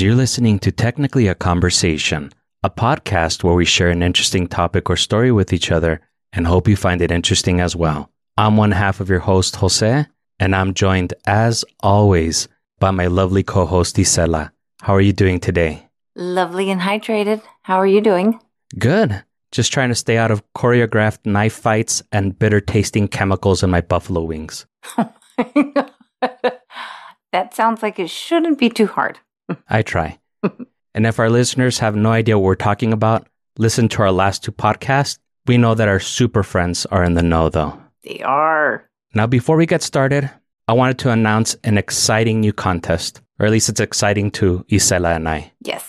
You're listening to Technically a Conversation, a podcast where we share an interesting topic or story with each other and hope you find it interesting as well. I'm one half of your host, Jose, and I'm joined, as always, by my lovely co host, Isela. How are you doing today? Lovely and hydrated. How are you doing? Good. Just trying to stay out of choreographed knife fights and bitter tasting chemicals in my buffalo wings. that sounds like it shouldn't be too hard. I try. and if our listeners have no idea what we're talking about, listen to our last two podcasts. We know that our super friends are in the know, though. They are. Now, before we get started, I wanted to announce an exciting new contest, or at least it's exciting to Isela and I. Yes.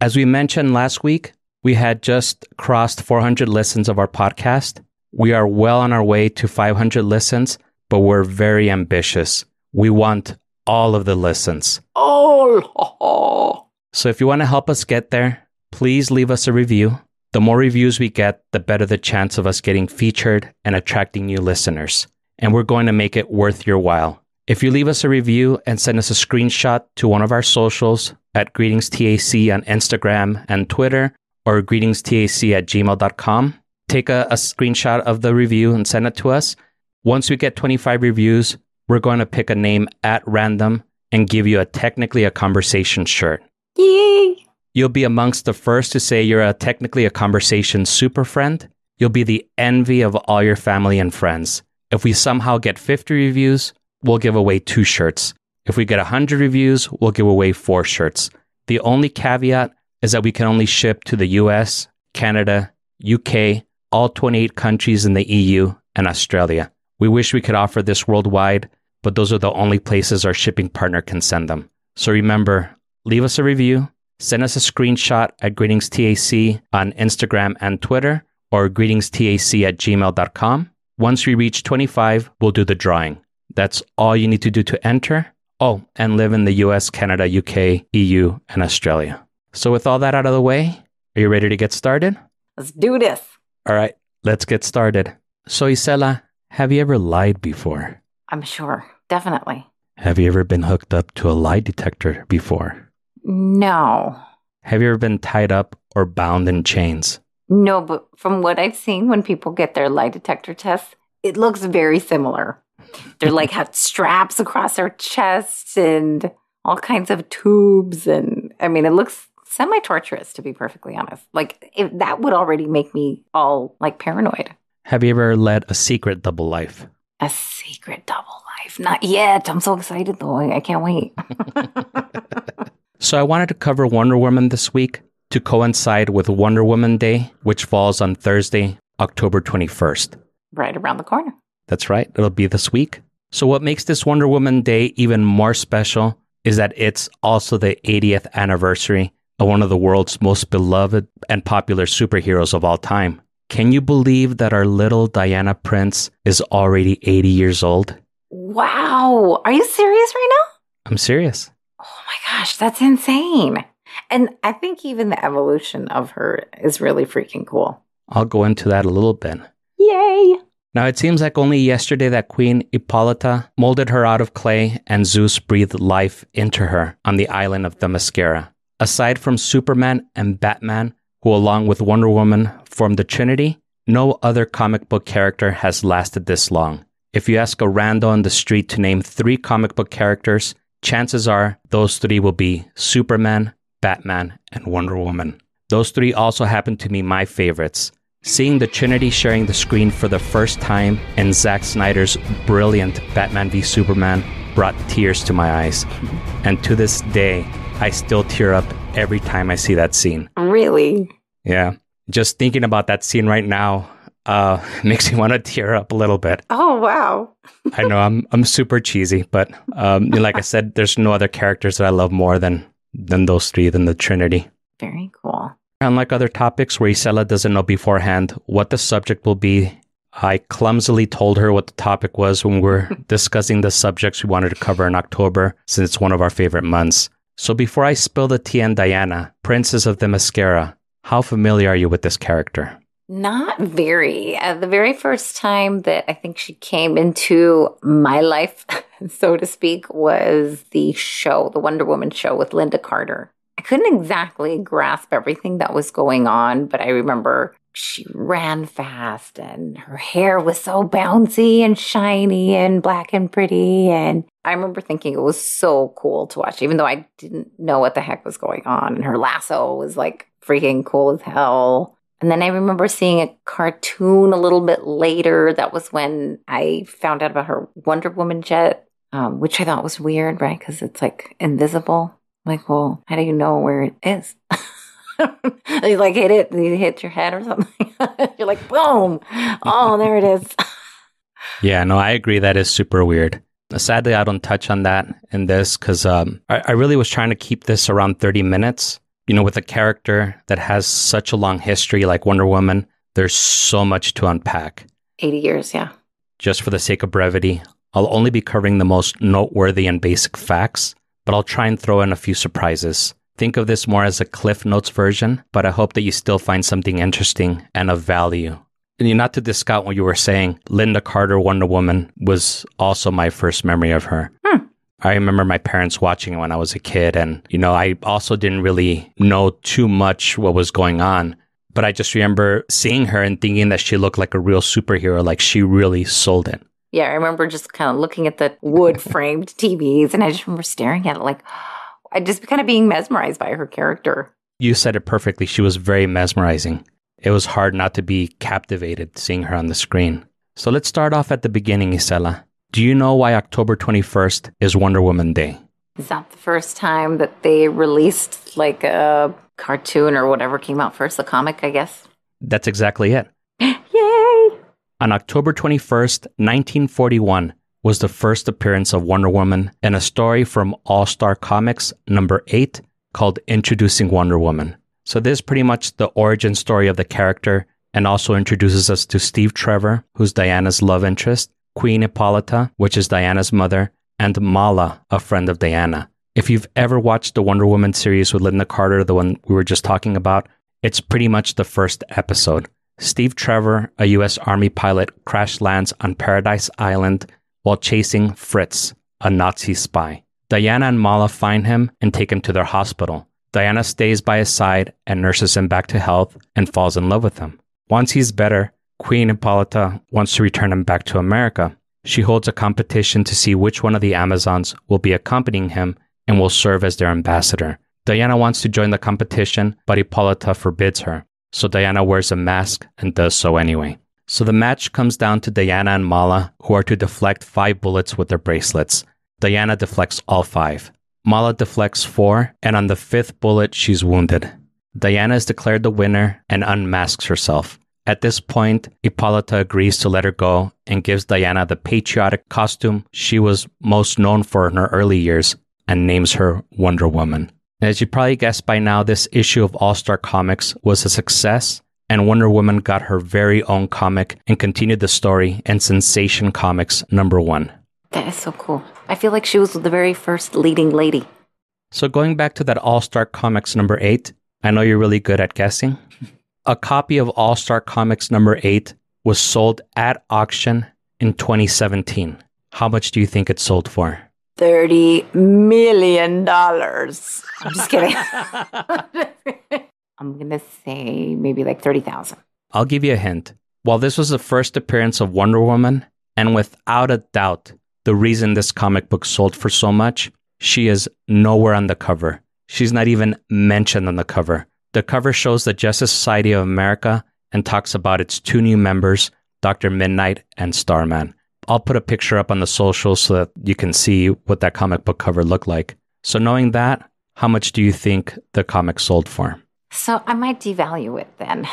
As we mentioned last week, we had just crossed 400 listens of our podcast. We are well on our way to 500 listens, but we're very ambitious. We want all of the listens. Oh. So if you want to help us get there, please leave us a review. The more reviews we get, the better the chance of us getting featured and attracting new listeners. And we're going to make it worth your while. If you leave us a review and send us a screenshot to one of our socials at greetingstac on Instagram and Twitter or greetingstac at gmail.com, take a, a screenshot of the review and send it to us. Once we get 25 reviews, we're going to pick a name at random and give you a technically a conversation shirt. Yay. You'll be amongst the first to say you're a technically a conversation super friend. You'll be the envy of all your family and friends. If we somehow get 50 reviews, we'll give away two shirts. If we get 100 reviews, we'll give away four shirts. The only caveat is that we can only ship to the US, Canada, UK, all 28 countries in the EU, and Australia. We wish we could offer this worldwide, but those are the only places our shipping partner can send them. So remember, leave us a review, send us a screenshot at greetingstac on Instagram and Twitter, or greetingstac at gmail.com. Once we reach 25, we'll do the drawing. That's all you need to do to enter. Oh, and live in the US, Canada, UK, EU, and Australia. So, with all that out of the way, are you ready to get started? Let's do this. All right, let's get started. So, Isela, have you ever lied before? I'm sure. Definitely. Have you ever been hooked up to a lie detector before? No. Have you ever been tied up or bound in chains? No, but from what I've seen when people get their lie detector tests, it looks very similar. They're like have straps across their chests and all kinds of tubes and I mean it looks semi torturous to be perfectly honest. Like if that would already make me all like paranoid. Have you ever led a secret double life? A secret double life. Not yet. I'm so excited though. I can't wait. so I wanted to cover Wonder Woman this week to coincide with Wonder Woman Day, which falls on Thursday, October 21st. Right around the corner. That's right. It'll be this week. So what makes this Wonder Woman Day even more special is that it's also the 80th anniversary of one of the world's most beloved and popular superheroes of all time. Can you believe that our little Diana Prince is already 80 years old? Wow. Are you serious right now? I'm serious. Oh my gosh, that's insane. And I think even the evolution of her is really freaking cool. I'll go into that a little bit. Yay. Now, it seems like only yesterday that Queen Hippolyta molded her out of clay and Zeus breathed life into her on the island of Themyscira. Aside from Superman and Batman, who, along with Wonder Woman, formed the Trinity, no other comic book character has lasted this long. If you ask a rando on the street to name three comic book characters, chances are those three will be Superman, Batman, and Wonder Woman. Those three also happen to be my favorites. Seeing the Trinity sharing the screen for the first time and Zack Snyder's brilliant Batman v Superman brought tears to my eyes. And to this day, I still tear up every time I see that scene. Really? Yeah. Just thinking about that scene right now uh, makes me want to tear up a little bit. Oh wow! I know I'm I'm super cheesy, but um, like I said, there's no other characters that I love more than than those three, than the Trinity. Very cool. Unlike other topics where Isela doesn't know beforehand what the subject will be, I clumsily told her what the topic was when we were discussing the subjects we wanted to cover in October, since it's one of our favorite months. So before I spill the tea on Diana, Princess of Themyscira, how familiar are you with this character? Not very. Uh, the very first time that I think she came into my life so to speak, was the show, the Wonder Woman show with Lynda Carter. I couldn't exactly grasp everything that was going on, but I remember she ran fast and her hair was so bouncy and shiny and black and pretty. And I remember thinking it was so cool to watch, even though I didn't know what the heck was going on. And her lasso was like freaking cool as hell. And then I remember seeing a cartoon a little bit later. That was when I found out about her Wonder Woman jet, um, which I thought was weird, right? Because it's like invisible. Like, well, how do you know where it is? you like hit it, you hit your head or something. You're like, boom. Oh, there it is. yeah, no, I agree. That is super weird. Sadly, I don't touch on that in this because um, I, I really was trying to keep this around 30 minutes. You know, with a character that has such a long history like Wonder Woman, there's so much to unpack. 80 years, yeah. Just for the sake of brevity, I'll only be covering the most noteworthy and basic facts, but I'll try and throw in a few surprises. Think of this more as a Cliff Notes version, but I hope that you still find something interesting and of value. And not to discount what you were saying, Lynda Carter Wonder Woman was also my first memory of her. Hmm. I remember my parents watching it when I was a kid, and you know, I also didn't really know too much what was going on. But I just remember seeing her and thinking that she looked like a real superhero, like she really sold it. Yeah, I remember just kind of looking at the wood framed TVs, and I just remember staring at it like, I just kind of being mesmerized by her character. You said it perfectly. She was very mesmerizing. It was hard not to be captivated seeing her on the screen. So let's start off at the beginning, Isela. Do you know why October 21st is Wonder Woman Day? Is that the first time that they released like a cartoon or whatever came out first, the comic, I guess? That's exactly it. Yay! On October 21st, 1941, was the first appearance of Wonder Woman in a story from All Star Comics number 8 called Introducing Wonder Woman. So, this is pretty much the origin story of the character and also introduces us to Steve Trevor, who's Diana's love interest, Queen Hippolyta, which is Diana's mother, and Mala, a friend of Diana. If you've ever watched the Wonder Woman series with Lynda Carter, the one we were just talking about, it's pretty much the first episode. Steve Trevor, a U.S. Army pilot, crash lands on Paradise Island while chasing Fritz, a Nazi spy. Diana and Mala find him and take him to their hospital. Diana stays by his side and nurses him back to health and falls in love with him. Once he's better, Queen Hippolyta wants to return him back to America. She holds a competition to see which one of the Amazons will be accompanying him and will serve as their ambassador. Diana wants to join the competition, but Hippolyta forbids her. So Diana wears a mask and does so anyway. So the match comes down to Diana and Mala, who are to deflect five bullets with their bracelets. Diana deflects all five. Mala deflects four, and on the fifth bullet, she's wounded. Diana is declared the winner and unmasks herself. At this point, Hippolyta agrees to let her go and gives Diana the patriotic costume she was most known for in her early years and names her Wonder Woman. As you probably guessed by now, this issue of All Star Comics was a success and Wonder Woman got her very own comic and continued the story in Sensation Comics number one. That is so cool. I feel like she was the very first leading lady. So, going back to that All Star Comics number eight, I know you're really good at guessing. A copy of All Star Comics number eight was sold at auction in 2017. How much do you think it sold for? $30 million. I'm just kidding. I'm going to say maybe like 30,000. I'll give you a hint. While this was the first appearance of Wonder Woman, and without a doubt, the reason this comic book sold for so much, she is nowhere on the cover. She's not even mentioned on the cover. The cover shows the Justice Society of America and talks about its two new members, Dr. Midnight and Starman. I'll put a picture up on the social so that you can see what that comic book cover looked like. So, knowing that, how much do you think the comic sold for? So I might devalue it then.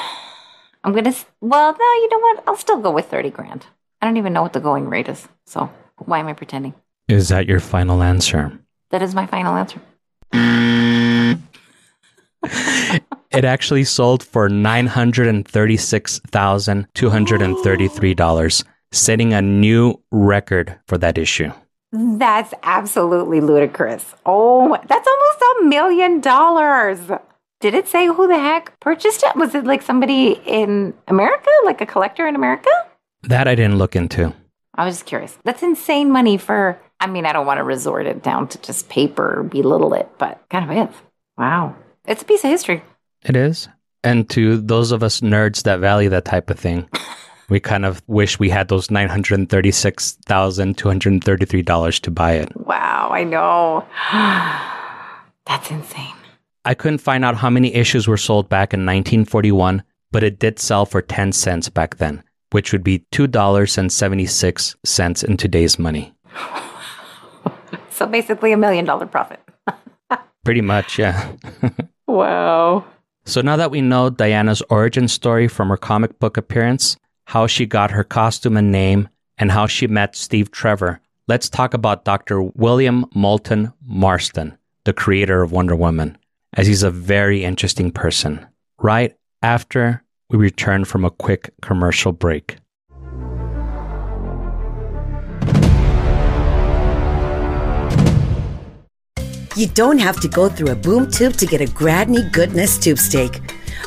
I'm going to, well, no, you know what? I'll still go with 30 grand. I don't even know what the going rate is. So why am I pretending? Is that your final answer? That is my final answer. it actually sold for $936,233, setting a new record for that issue. That's absolutely ludicrous. Oh, that's almost a million dollars. Did it say who the heck purchased it? Was it like somebody in America, like a collector in America? That I didn't look into. I was just curious. That's insane money for I mean, I don't want to resort it down to just paper or belittle it, but kind of is. Wow. It's a piece of history. It is. And to those of us nerds that value that type of thing, we kind of wish we had those $936,233 to buy it. Wow, I know. That's insane. I couldn't find out how many issues were sold back in 1941, but it did sell for 10 cents back then, which would be $2.76 in today's money. So basically a million dollar profit. Pretty much, yeah. Wow. So now that we know Diana's origin story from her comic book appearance, how she got her costume and name, and how she met Steve Trevor, let's talk about Dr. William Moulton Marston, the creator of Wonder Woman, as he's a very interesting person. Right after we return from a quick commercial break. You don't have to go through a boom tube to get a Granny Goodness tube steak.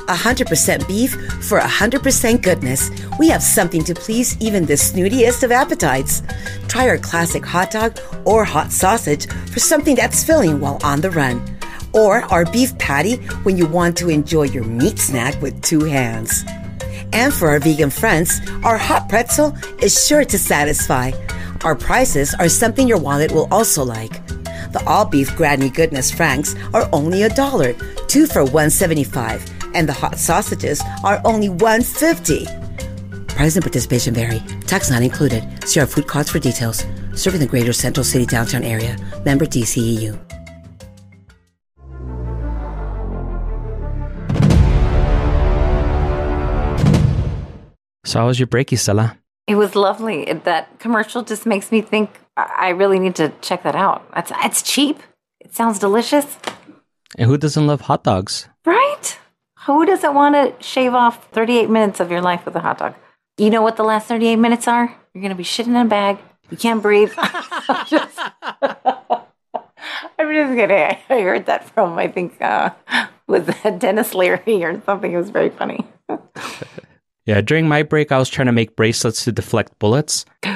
100% beef for 100% goodness. We have something to please even the snootiest of appetites. Try our classic hot dog or hot sausage for something that's filling while on the run. Or our beef patty when you want to enjoy your meat snack with two hands. And for our vegan friends, our hot pretzel is sure to satisfy. Our prices are something your wallet will also like. The all beef Granny Goodness Franks are only a dollar, two for 175, and the hot sausages are only 150. Price and participation vary. Tax not included. See our food cards for details. Serving the greater Central City downtown area. Member DCEU. So, how was your break, Isela? It was lovely. That commercial just makes me think I really need to check that out. It's, it's cheap. It sounds delicious, And who doesn't love hot dogs? right? Who doesn't want to shave off 38 minutes of your life with a hot dog? You know what the last 38 minutes are? You're going to be shitting in a bag. You can't breathe. I'm just, I'm just kidding. I I heard that from, I think, uh, was Denis Leary or something. It was very funny. Yeah, during my break, I was trying to make bracelets to deflect bullets.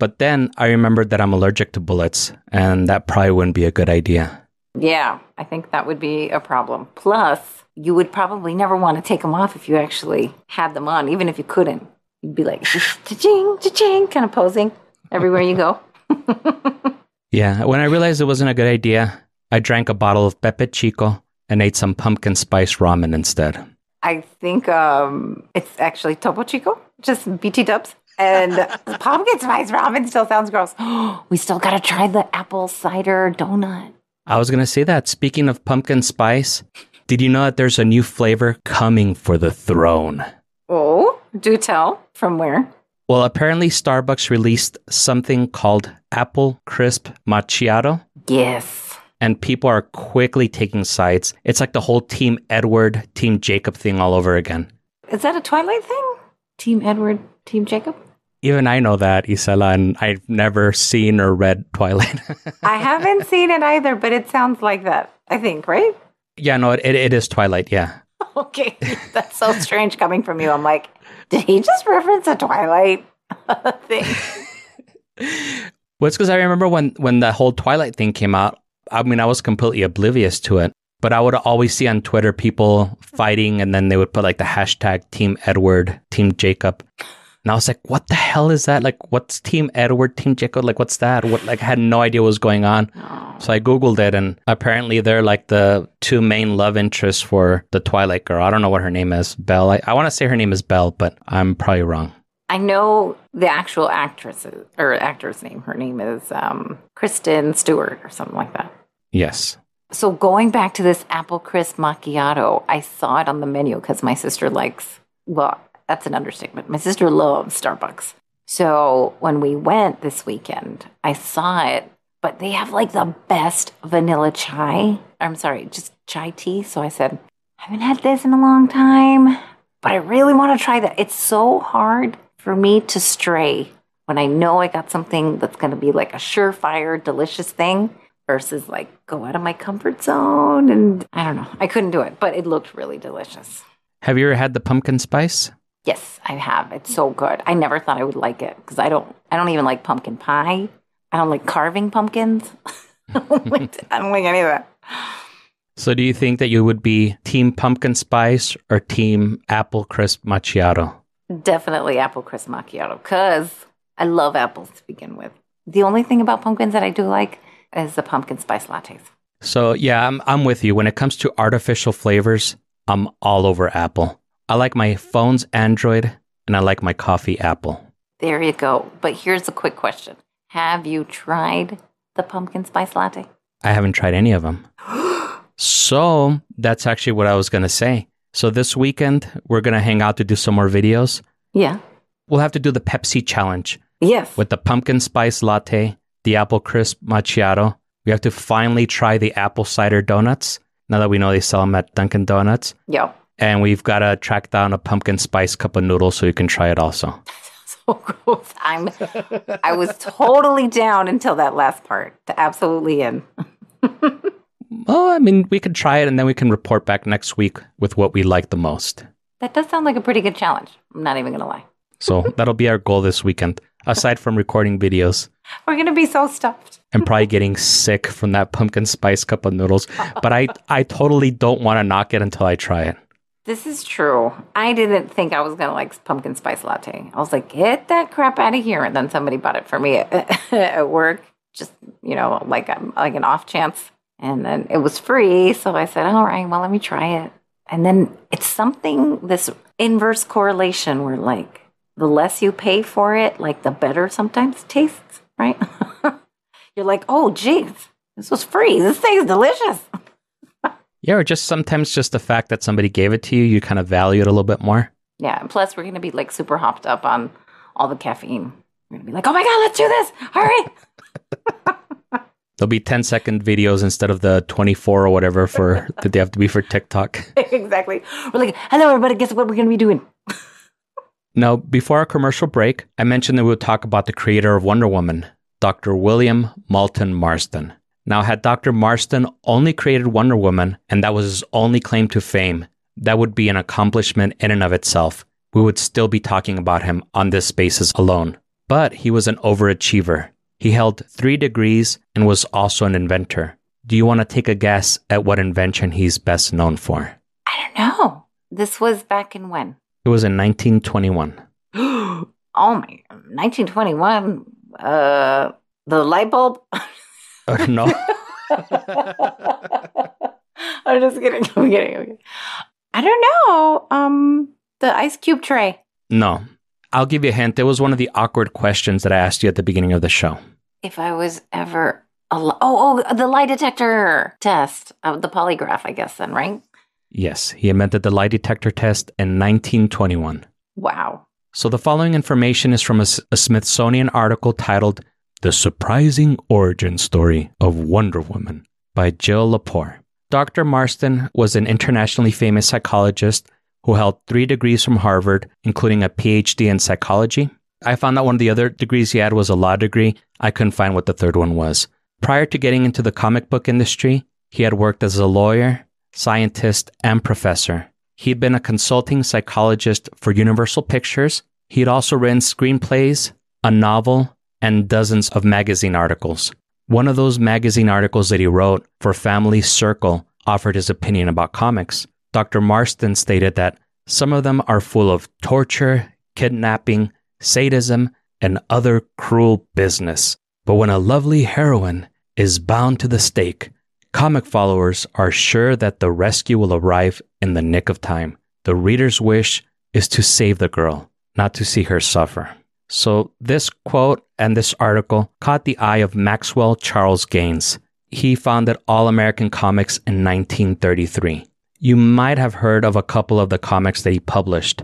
But then I remembered that I'm allergic to bullets, and that probably wouldn't be a good idea. Yeah, I think that would be a problem. Plus, you would probably never want to take them off if you actually had them on, even if you couldn't. You'd be like, cha-ching, cha-ching, kind of posing everywhere you go. Yeah, when I realized it wasn't a good idea, I drank a bottle of Pepe Chico and ate some pumpkin spice ramen instead. I think um, it's actually Topo Chico, just BT dubs. And pumpkin spice ramen still sounds gross. we still got to try the apple cider donut. I was going to say that. Speaking of pumpkin spice, did you know that there's a new flavor coming for the throne? Oh, do tell. From where? Well, apparently Starbucks released something called Apple Crisp Macchiato, Yes. And people are quickly taking sides. It's like the whole Team Edward, Team Jacob thing all over again. Is that a Twilight thing? Team Edward, Team Jacob? Even I know that, Isela, and I've never seen or read Twilight. I haven't seen it either, but it sounds like that. I think, right? yeah, no, it, it is Twilight, yeah. Okay, that's so strange coming from you. I'm like, did he just reference a Twilight thing? Well, it's because I remember when when the whole Twilight thing came out. I mean, I was completely oblivious to it, but I would always see on Twitter people fighting, and then they would put like the hashtag Team Edward, Team Jacob, and I was like, "What the hell is that? Like, what's Team Edward, Team Jacob? Like, what's that? What? Like, I had no idea what was going on." So I googled it, and apparently they're like the two main love interests for the Twilight girl. I don't know what her name is, Belle. I, I want to say her name is Belle, but I'm probably wrong. I know the actual actress or actor's name. Her name is um, Kristen Stewart or something like that. Yes. So going back to this apple crisp macchiato, I saw it on the menu because my sister likes. Well, that's an understatement. My sister loves Starbucks. So when we went this weekend, I saw it, but they have like the best vanilla chai. I'm sorry, just chai tea. So I said, I haven't had this in a long time, but I really want to try that. It's so hard for me to stray when I know I got something that's going to be like a surefire, delicious thing versus like go out of my comfort zone. And I don't know, I couldn't do it, but it looked really delicious. Have you ever had the pumpkin spice? Yes, I have. It's so good. I never thought I would like it because I don't. I don't even like pumpkin pie. I don't like carving pumpkins. I don't like, I don't like any of that. So, do you think that you would be team pumpkin spice or team apple crisp macchiato? Definitely apple crisp macchiato because I love apples to begin with. The only thing about pumpkins that I do like is the pumpkin spice lattes. So, yeah, I'm, I'm with you. When it comes to artificial flavors, I'm all over Apple. I like my phone's Android and I like my coffee Apple. There you go. But here's a quick question Have you tried the pumpkin spice latte? I haven't tried any of them. so, that's actually what I was going to say. So, this weekend, we're going to hang out to do some more videos. Yeah. We'll have to do the Pepsi challenge Yes. with the pumpkin spice latte, the apple crisp macchiato. We have to finally try the apple cider donuts now that we know they sell them at Dunkin' Donuts. Yo. And we've got to track down a pumpkin spice cup of noodles so you can try it also. So gross. I'm I was totally down until that last part. Absolutely in. Well, I mean, we could try it and then we can report back next week with what we like the most. That does sound like a pretty good challenge. I'm not even gonna lie. So that'll be our goal this weekend, aside from recording videos We're gonna be so stuffed. and probably getting sick from that pumpkin spice cup of noodles. But I, I totally don't want to knock it until I try it. This is true. I didn't think I was gonna like pumpkin spice latte. I was like, get that crap out of here. And then somebody bought it for me at, at work, just you know, like um, like an off chance. And then it was free, so I said, all right, well, let me try it. And then it's something this inverse correlation where like the less you pay for it, like the better sometimes tastes, right? You're like, oh, geez, this was free. This thing is delicious. Yeah, or just sometimes just the fact that somebody gave it to you, you kind of value it a little bit more. Yeah, and plus we're gonna be like super hopped up on all the caffeine. We're gonna be like, oh my god, let's do this! Hurry! There'll be 10 second videos instead of the 24 or whatever for that they have to be for TikTok. exactly. We're like, hello everybody, guess what we're gonna be doing? Now, before our commercial break, I mentioned that we would talk about the creator of Wonder Woman, Dr. William Moulton Marston. Now, had Dr. Marston only created Wonder Woman and that was his only claim to fame, that would be an accomplishment in and of itself. We would still be talking about him on this basis alone. But he was an overachiever. He held three degrees and was also an inventor. Do you want to take a guess at what invention he's best known for? I don't know. This was back in when? It was in 1921. oh my 1921. Uh the light bulb? Uh, no. I'm just kidding. I'm kidding. I'm kidding. I don't know. Um the ice cube tray. No. I'll give you a hint. It was one of the awkward questions that I asked you at the beginning of the show. if I was ever al- oh oh the lie detector test of the polygraph, I guess then right? Yes, he invented the lie detector test in 1921. Wow. So the following information is from a Smithsonian article titled The Surprising Origin Story of Wonder Woman by Jill Lepore. Dr. Marston was an internationally famous psychologist who held three degrees from Harvard, including a PhD in psychology. I found out one of the other degrees he had was a law degree. I couldn't find what the third one was. Prior to getting into the comic book industry, he had worked as a lawyer, scientist, and professor. He'd been a consulting psychologist for Universal Pictures. He'd also written screenplays, a novel, and dozens of magazine articles. One of those magazine articles that he wrote for Family Circle offered his opinion about comics. Dr. Marston stated that some of them are full of torture, kidnapping, sadism, and other cruel business. But when a lovely heroine is bound to the stake, comic followers are sure that the rescue will arrive in the nick of time. The reader's wish is to save the girl, not to see her suffer. So, this quote and this article caught the eye of Maxwell Charles Gaines. He founded All American Comics in 1933. You might have heard of a couple of the comics that he published.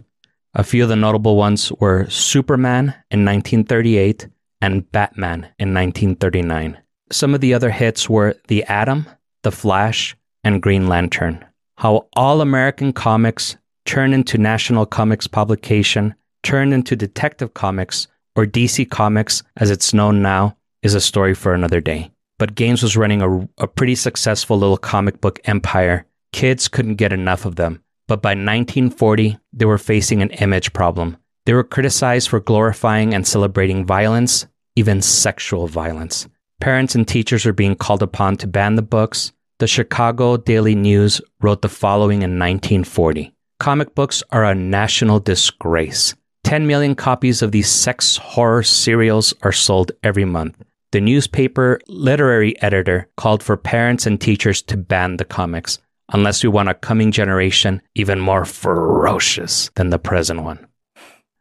A few of the notable ones were Superman in 1938 and Batman in 1939. Some of the other hits were The Atom, The Flash, and Green Lantern. How All American Comics turned into National Comics publication, turned into Detective Comics, or DC Comics as it's known now, is a story for another day. But Gaines was running a, a pretty successful little comic book empire. Kids couldn't get enough of them. But by 1940, they were facing an image problem. They were criticized for glorifying and celebrating violence, even sexual violence. Parents and teachers were being called upon to ban the books. The Chicago Daily News wrote the following in 1940 Comic books are a national disgrace. 10 million copies of these sex horror serials are sold every month. The newspaper literary editor called for parents and teachers to ban the comics unless we want a coming generation even more ferocious than the present one.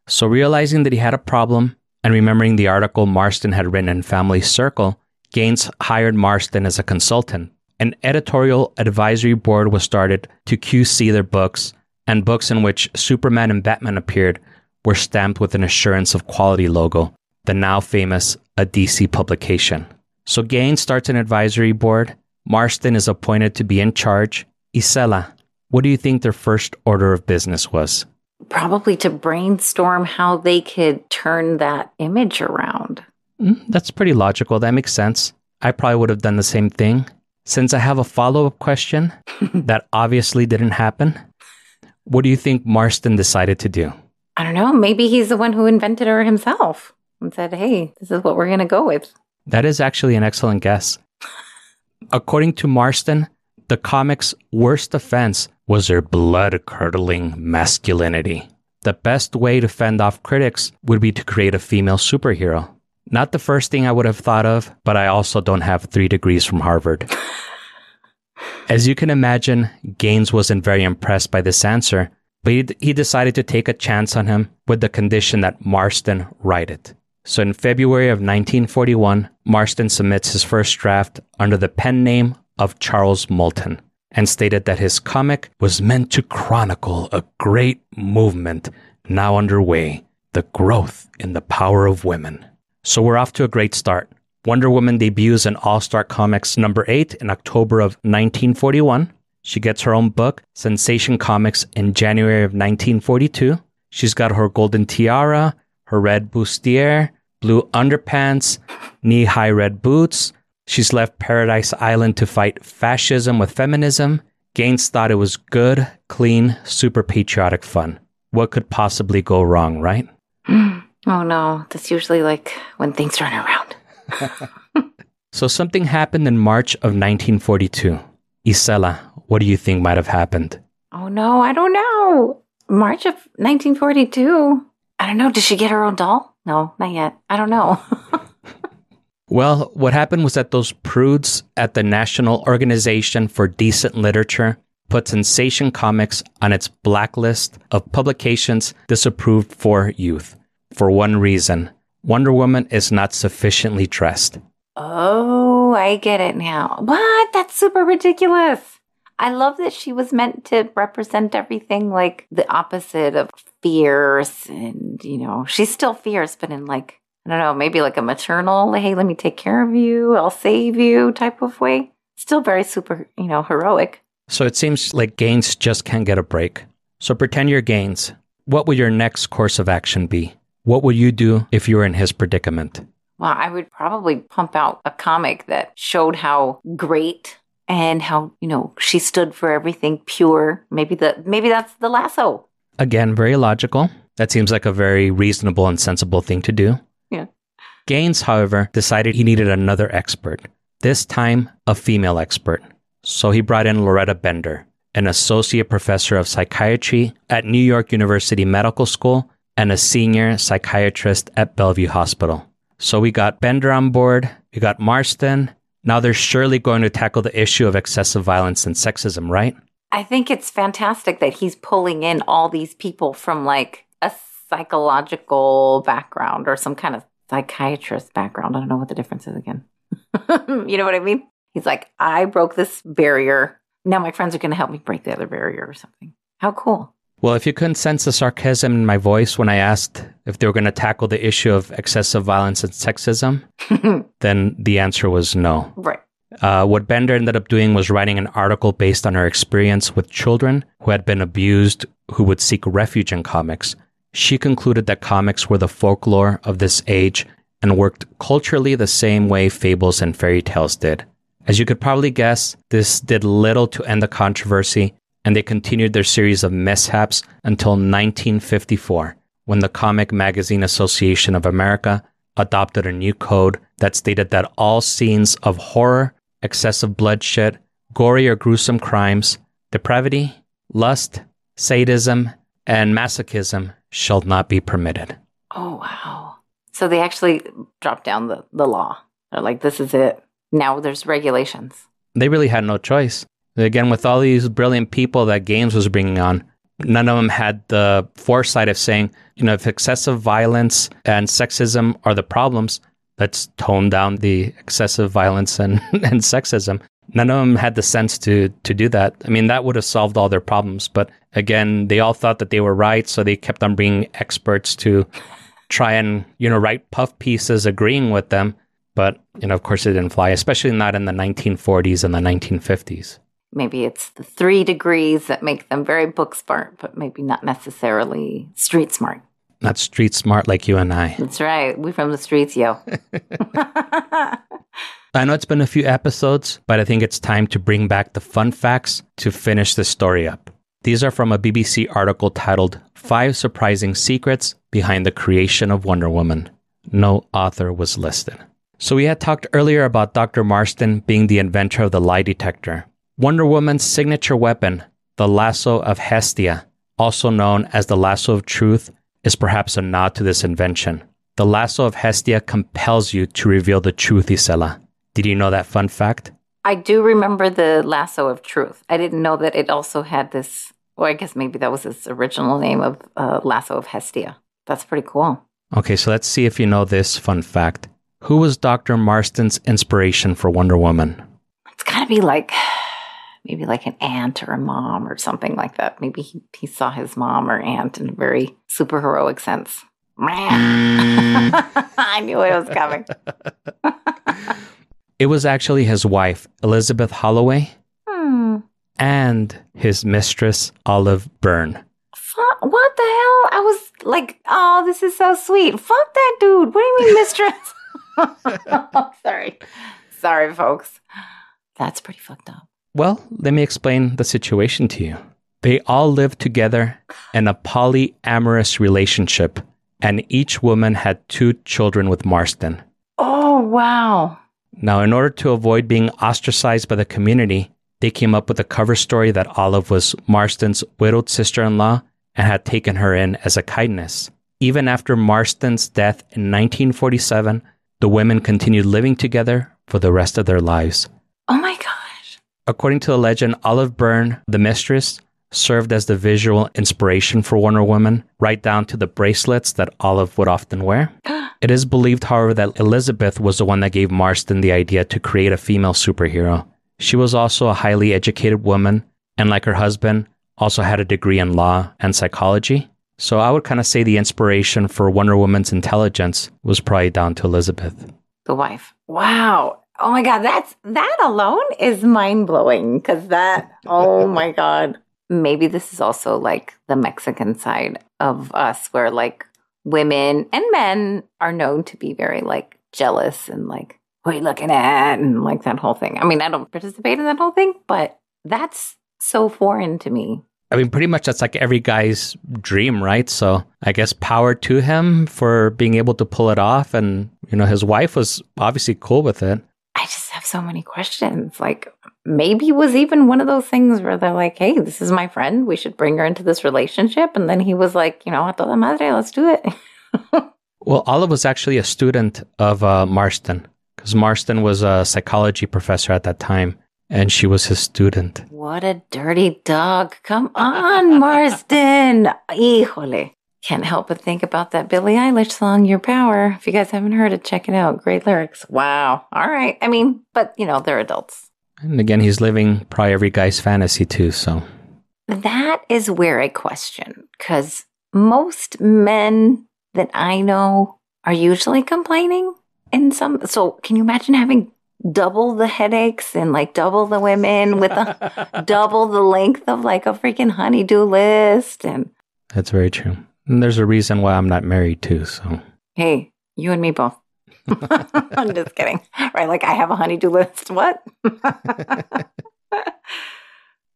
So, realizing that he had a problem and remembering the article Marston had written in Family Circle, Gaines hired Marston as a consultant. An editorial advisory board was started to QC their books, and books in which Superman and Batman appeared were stamped with an assurance of quality logo, the now famous A DC publication. So Gaines starts an advisory board. Marston is appointed to be in charge. Isela, what do you think their first order of business was? Probably to brainstorm how they could turn that image around. Mm, that's pretty logical. That makes sense. I probably would have done the same thing. Since I have a follow up question that obviously didn't happen, what do you think Marston decided to do? I don't know. Maybe he's the one who invented her himself and said, hey, this is what we're going to go with. That is actually an excellent guess. According to Marston, the comic's worst offense was their blood curdling masculinity. The best way to fend off critics would be to create a female superhero. Not the first thing I would have thought of, but I also don't have three degrees from Harvard. As you can imagine, Gaines wasn't very impressed by this answer, but he, he decided to take a chance on him with the condition that Marston write it. So in February of 1941, Marston submits his first draft under the pen name of Charles Moulton and stated that his comic was meant to chronicle a great movement now underway, the growth in the power of women. So we're off to a great start. Wonder Woman debuts in All Star Comics number 8 in October of 1941. She gets her own book, Sensation Comics, in January of 1942. She's got her golden tiara, her red bustier, blue underpants, knee high red boots. She's left Paradise Island to fight fascism with feminism. Gaines thought it was good, clean, super patriotic fun. What could possibly go wrong, right? oh no, that's usually like when things turn around. so something happened in March of 1942. Isela, what do you think might have happened? Oh no, I don't know. March of 1942. I don't know. Did she get her own doll? No, not yet. I don't know. well, what happened was that those prudes at the National Organization for Decent Literature put Sensation Comics on its blacklist of publications disapproved for youth. For one reason Wonder Woman is not sufficiently dressed. Oh, I get it now. What? That's super ridiculous. I love that she was meant to represent everything like the opposite of fierce and, you know, she's still fierce, but in like, I don't know, maybe like a maternal, hey, let me take care of you, I'll save you type of way. Still very super, you know, heroic. So it seems like Gaines just can't get a break. So pretend you're Gaines. What would your next course of action be? What would you do if you were in his predicament? Well, I would probably pump out a comic that showed how great and how, you know, she stood for everything pure. Maybe the maybe that's the lasso. Again, very logical. That seems like a very reasonable and sensible thing to do. Gaines, however, decided he needed another expert. This time, a female expert. So he brought in Lauretta Bender, an associate professor of psychiatry at New York University Medical School and a senior psychiatrist at Bellevue Hospital. So we got Bender on board, we got Marston, now they're surely going to tackle the issue of excessive violence and sexism, right? I think it's fantastic that he's pulling in all these people from like a psychological background or some kind of psychiatrist background. I don't know what the difference is again. you know what I mean? He's like, I broke this barrier. Now my friends are going to help me break the other barrier or something. How cool. Well, if you couldn't sense the sarcasm in my voice when I asked if they were going to tackle the issue of excessive violence and sexism, then the answer was no. Right. Uh, what Bender ended up doing was writing an article based on her experience with children who had been abused who would seek refuge in comics. She concluded that comics were the folklore of this age and worked culturally the same way fables and fairy tales did. As you could probably guess, this did little to end the controversy and they continued their series of mishaps until 1954, when the Comic Magazine Association of America adopted a new code that stated that all scenes of horror, excessive bloodshed, gory or gruesome crimes, depravity, lust, sadism, and masochism shall not be permitted. Oh, wow. So they actually dropped down the, the law. They're like, this is it. Now there's regulations. They really had no choice. Again, with all these brilliant people that Gaines was bringing on, none of them had the foresight of saying, you know, if excessive violence and sexism are the problems, let's tone down the excessive violence and, and sexism. None of them had the sense to to do that. I mean, that would have solved all their problems. But again, they all thought that they were right, so they kept on bringing experts to try and you know write puff pieces agreeing with them. But you know, of course, it didn't fly, especially not in the 1940s and the 1950s. Maybe it's the three degrees that make them very book smart, but maybe not necessarily street smart. Not street smart like you and I. That's right. We're from the streets, yo. I know it's been a few episodes, but I think it's time to bring back the fun facts to finish this story up. These are from a BBC article titled Five Surprising Secrets Behind the Creation of Wonder Woman. No author was listed. So, we had talked earlier about Dr. Marston being the inventor of the lie detector. Wonder Woman's signature weapon, the lasso of Hestia, also known as the lasso of truth, is perhaps a nod to this invention. The lasso of Hestia compels you to reveal the truth, Isela. Did you know that fun fact? I do remember the lasso of truth. I didn't know that it also had this. Well, I guess maybe that was its original name of uh, lasso of Hestia. That's pretty cool. Okay, so let's see if you know this fun fact. Who was Dr. Marston's inspiration for Wonder Woman? It's got to be like maybe like an aunt or a mom or something like that. Maybe he, he saw his mom or aunt in a very super heroic sense. I knew it was coming. it was actually his wife, Elizabeth Holloway, hmm. and his mistress, Olive Byrne. What the hell? I was like, oh, this is so sweet. Fuck that dude. What do you mean, mistress? oh, sorry. Sorry, folks. That's pretty fucked up. Well, let me explain the situation to you. They all lived together in a polyamorous relationship, and each woman had two children with Marston. Oh, wow. Now, in order to avoid being ostracized by the community, they came up with a cover story that Olive was Marston's widowed sister in law and had taken her in as a kindness. Even after Marston's death in 1947, the women continued living together for the rest of their lives. Oh my gosh. According to the legend, Olive Byrne, the mistress, served as the visual inspiration for Wonder Woman, right down to the bracelets that Olive would often wear. it is believed, however, that Elizabeth was the one that gave Marston the idea to create a female superhero. She was also a highly educated woman, and like her husband, also had a degree in law and psychology. So I would kind of say the inspiration for Wonder Woman's intelligence was probably down to Elizabeth. The wife. Wow. Oh my God, that's that alone is mind blowing because that, oh my God. Maybe this is also like the Mexican side of us where like women and men are known to be very like jealous and like, what are you looking at? And like that whole thing. I mean, I don't participate in that whole thing, but that's so foreign to me. I mean, pretty much that's like every guy's dream, right? So I guess power to him for being able to pull it off. And, you know, his wife was obviously cool with it. I just have so many questions. Like maybe was even one of those things where they're like, "Hey, this is my friend. We should bring her into this relationship." And then he was like, "You know, a toda madre, let's do it." well, Olive was actually a student of uh, Marston because Marston was a psychology professor at that time, and she was his student. What a dirty dog! Come on, Marston. Híjole. Can't help but think about that Billie Eilish song, Your Power. If you guys haven't heard it, check it out. Great lyrics. Wow. All right. I mean, but, you know, they're adults. And again, he's living probably every guy's fantasy too, so. That is where I question because most men that I know are usually complaining in some. So, can you imagine having double the headaches and like double the women with a double the length of like a freaking honeydew list? And that's very true. And there's a reason why I'm not married too. So hey, you and me both. I'm just kidding. Right? Like I have a honeydew list. What?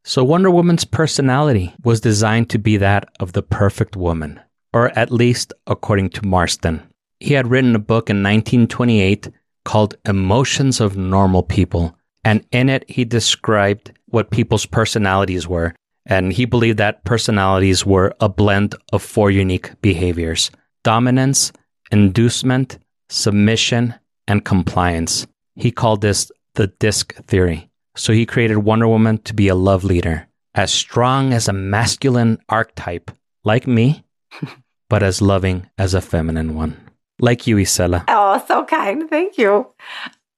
so Wonder Woman's personality was designed to be that of the perfect woman, or at least according to Marston. he had written a book in 1928 called Emotions of Normal People. And in it, he described what people's personalities were. And he believed that personalities were a blend of four unique behaviors dominance, inducement, submission, and compliance. He called this the disc theory. So he created Wonder Woman to be a love leader, as strong as a masculine archetype, like me, but as loving as a feminine one. Like you, Isela. Oh, so kind. Thank you.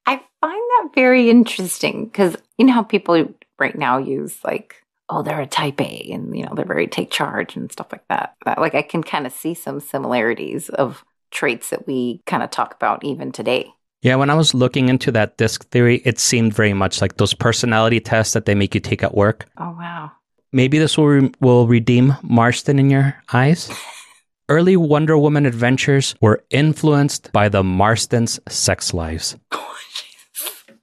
I find that very interesting because you know how people right now use like, oh, they're a type A and, you know, they're very take charge and stuff like that. But, like, I can kind of see some similarities of traits that we kind of talk about even today. Yeah, when I was looking into that disc theory, it seemed very much like those personality tests that they make you take at work. Oh, wow. Maybe this will, re- will redeem Marston in your eyes. Early Wonder Woman adventures were influenced by the Marston's sex lives.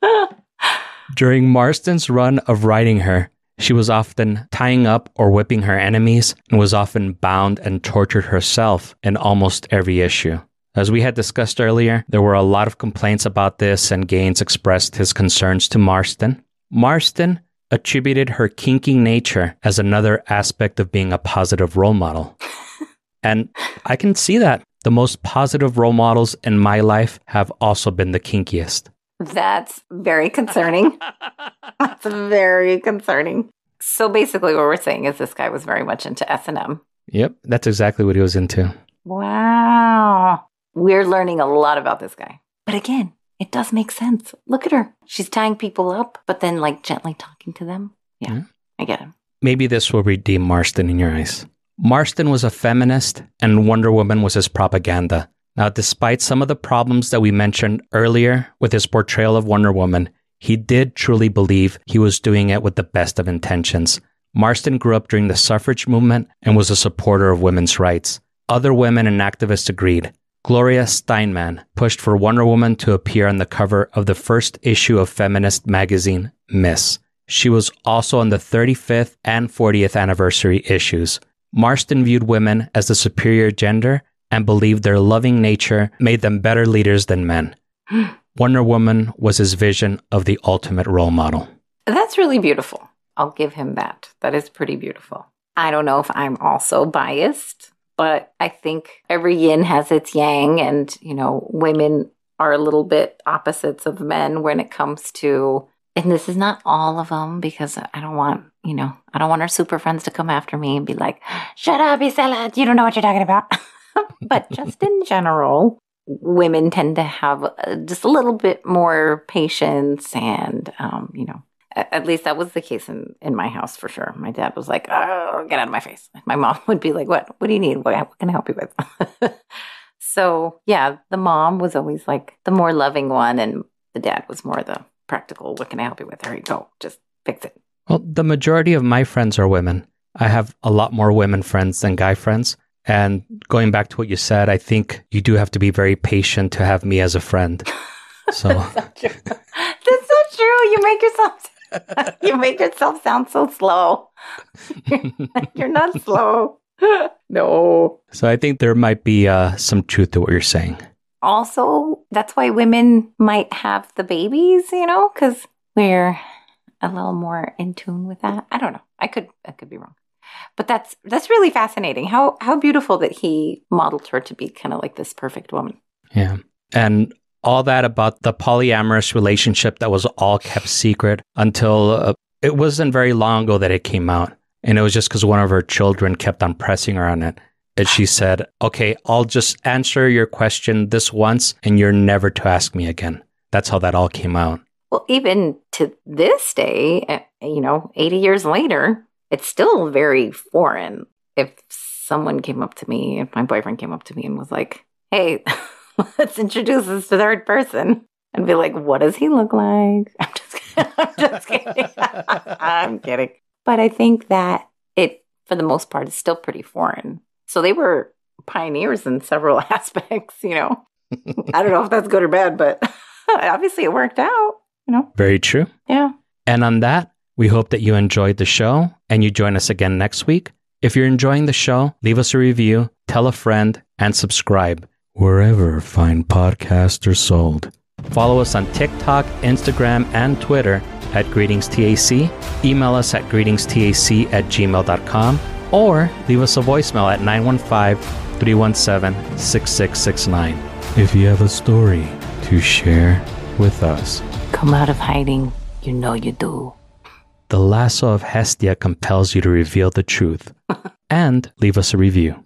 During Marston's run of writing her, she was often tying up or whipping her enemies and was often bound and tortured herself in almost every issue. As we had discussed earlier, there were a lot of complaints about this, and Gaines expressed his concerns to Marston. Marston attributed her kinking nature as another aspect of being a positive role model. and I can see that. The most positive role models in my life have also been the kinkiest. That's very concerning. That's very concerning. So basically, what we're saying is this guy was very much into S and M. Yep, that's exactly what he was into. Wow, we're learning a lot about this guy. But again, it does make sense. Look at her; she's tying people up, but then like gently talking to them. Yeah, I get him. Maybe this will redeem Marston in your eyes. Marston was a feminist, and Wonder Woman was his propaganda. Now, despite some of the problems that we mentioned earlier with his portrayal of Wonder Woman, he did truly believe he was doing it with the best of intentions. Marston grew up during the suffrage movement and was a supporter of women's rights. Other women and activists agreed. Gloria Steinem pushed for Wonder Woman to appear on the cover of the first issue of feminist magazine, Ms. She was also on the 35th and 40th anniversary issues. Marston viewed women as the superior gender and believed their loving nature made them better leaders than men. Wonder Woman was his vision of the ultimate role model. That's really beautiful. I'll give him that. That is pretty beautiful. I don't know if I'm also biased, but I think every yin has its yang, and, you know, women are a little bit opposites of men when it comes to, and this is not all of them because I don't want, you know, I don't want our super friends to come after me and be like, shut up, Isela, you don't know what you're talking about. but just in general, women tend to have uh, just a little bit more patience and, um, you know, at least that was the case in, in my house for sure. My dad was like, oh, get out of my face. My mom would be like, what? What do you need? What, what can I help you with? so, yeah, the mom was always like the more loving one, and the dad was more the practical, what can I help you with? There you go. Just fix it. Well, the majority of my friends are women. I have a lot more women friends than guy friends. And going back to what you said, I think you do have to be very patient to have me as a friend. So That's not true. That's not true. You make yourself you make yourself sound so slow. You're not slow. no. So I think there might be uh, some truth to what you're saying. Also, that's why women might have the babies, you know, because we're a little more in tune with that. I don't know. I could I could be wrong. But that's that's really fascinating. How how beautiful that he modeled her to be kind of like this perfect woman. Yeah. And all that about the polyamorous relationship that was all kept secret until uh, it wasn't very long ago that it came out. And it was just because one of her children kept on pressing her on it. And she said, Okay, I'll just answer your question this once and you're never to ask me again. That's how that all came out. Well, even to this day, eh, you know, 80 years later, it's still very foreign. If someone came up to me, if my boyfriend came up to me and was like, Hey, let's introduce this to third person and be like, what does he look like? I'm just kidding. I'm just kidding. I'm kidding. But I think that it, for the most part, is still pretty foreign. So they were pioneers in several aspects, you know. I don't know if that's good or bad, but obviously it worked out, you know. Very true. Yeah. And on that, we hope that you enjoyed the show and you join us again next week. If you're enjoying the show, leave us a review, tell a friend, and subscribe. wherever fine podcasts are sold. Follow us on TikTok, Instagram, and Twitter at GreetingsTAC. Email us at greetingstac at gmail.com or leave us a voicemail at 915 317 6669. If you have a story to share with us, Come out of hiding. You know you do. The lasso of Hestia compels you to reveal the truth and leave us a review.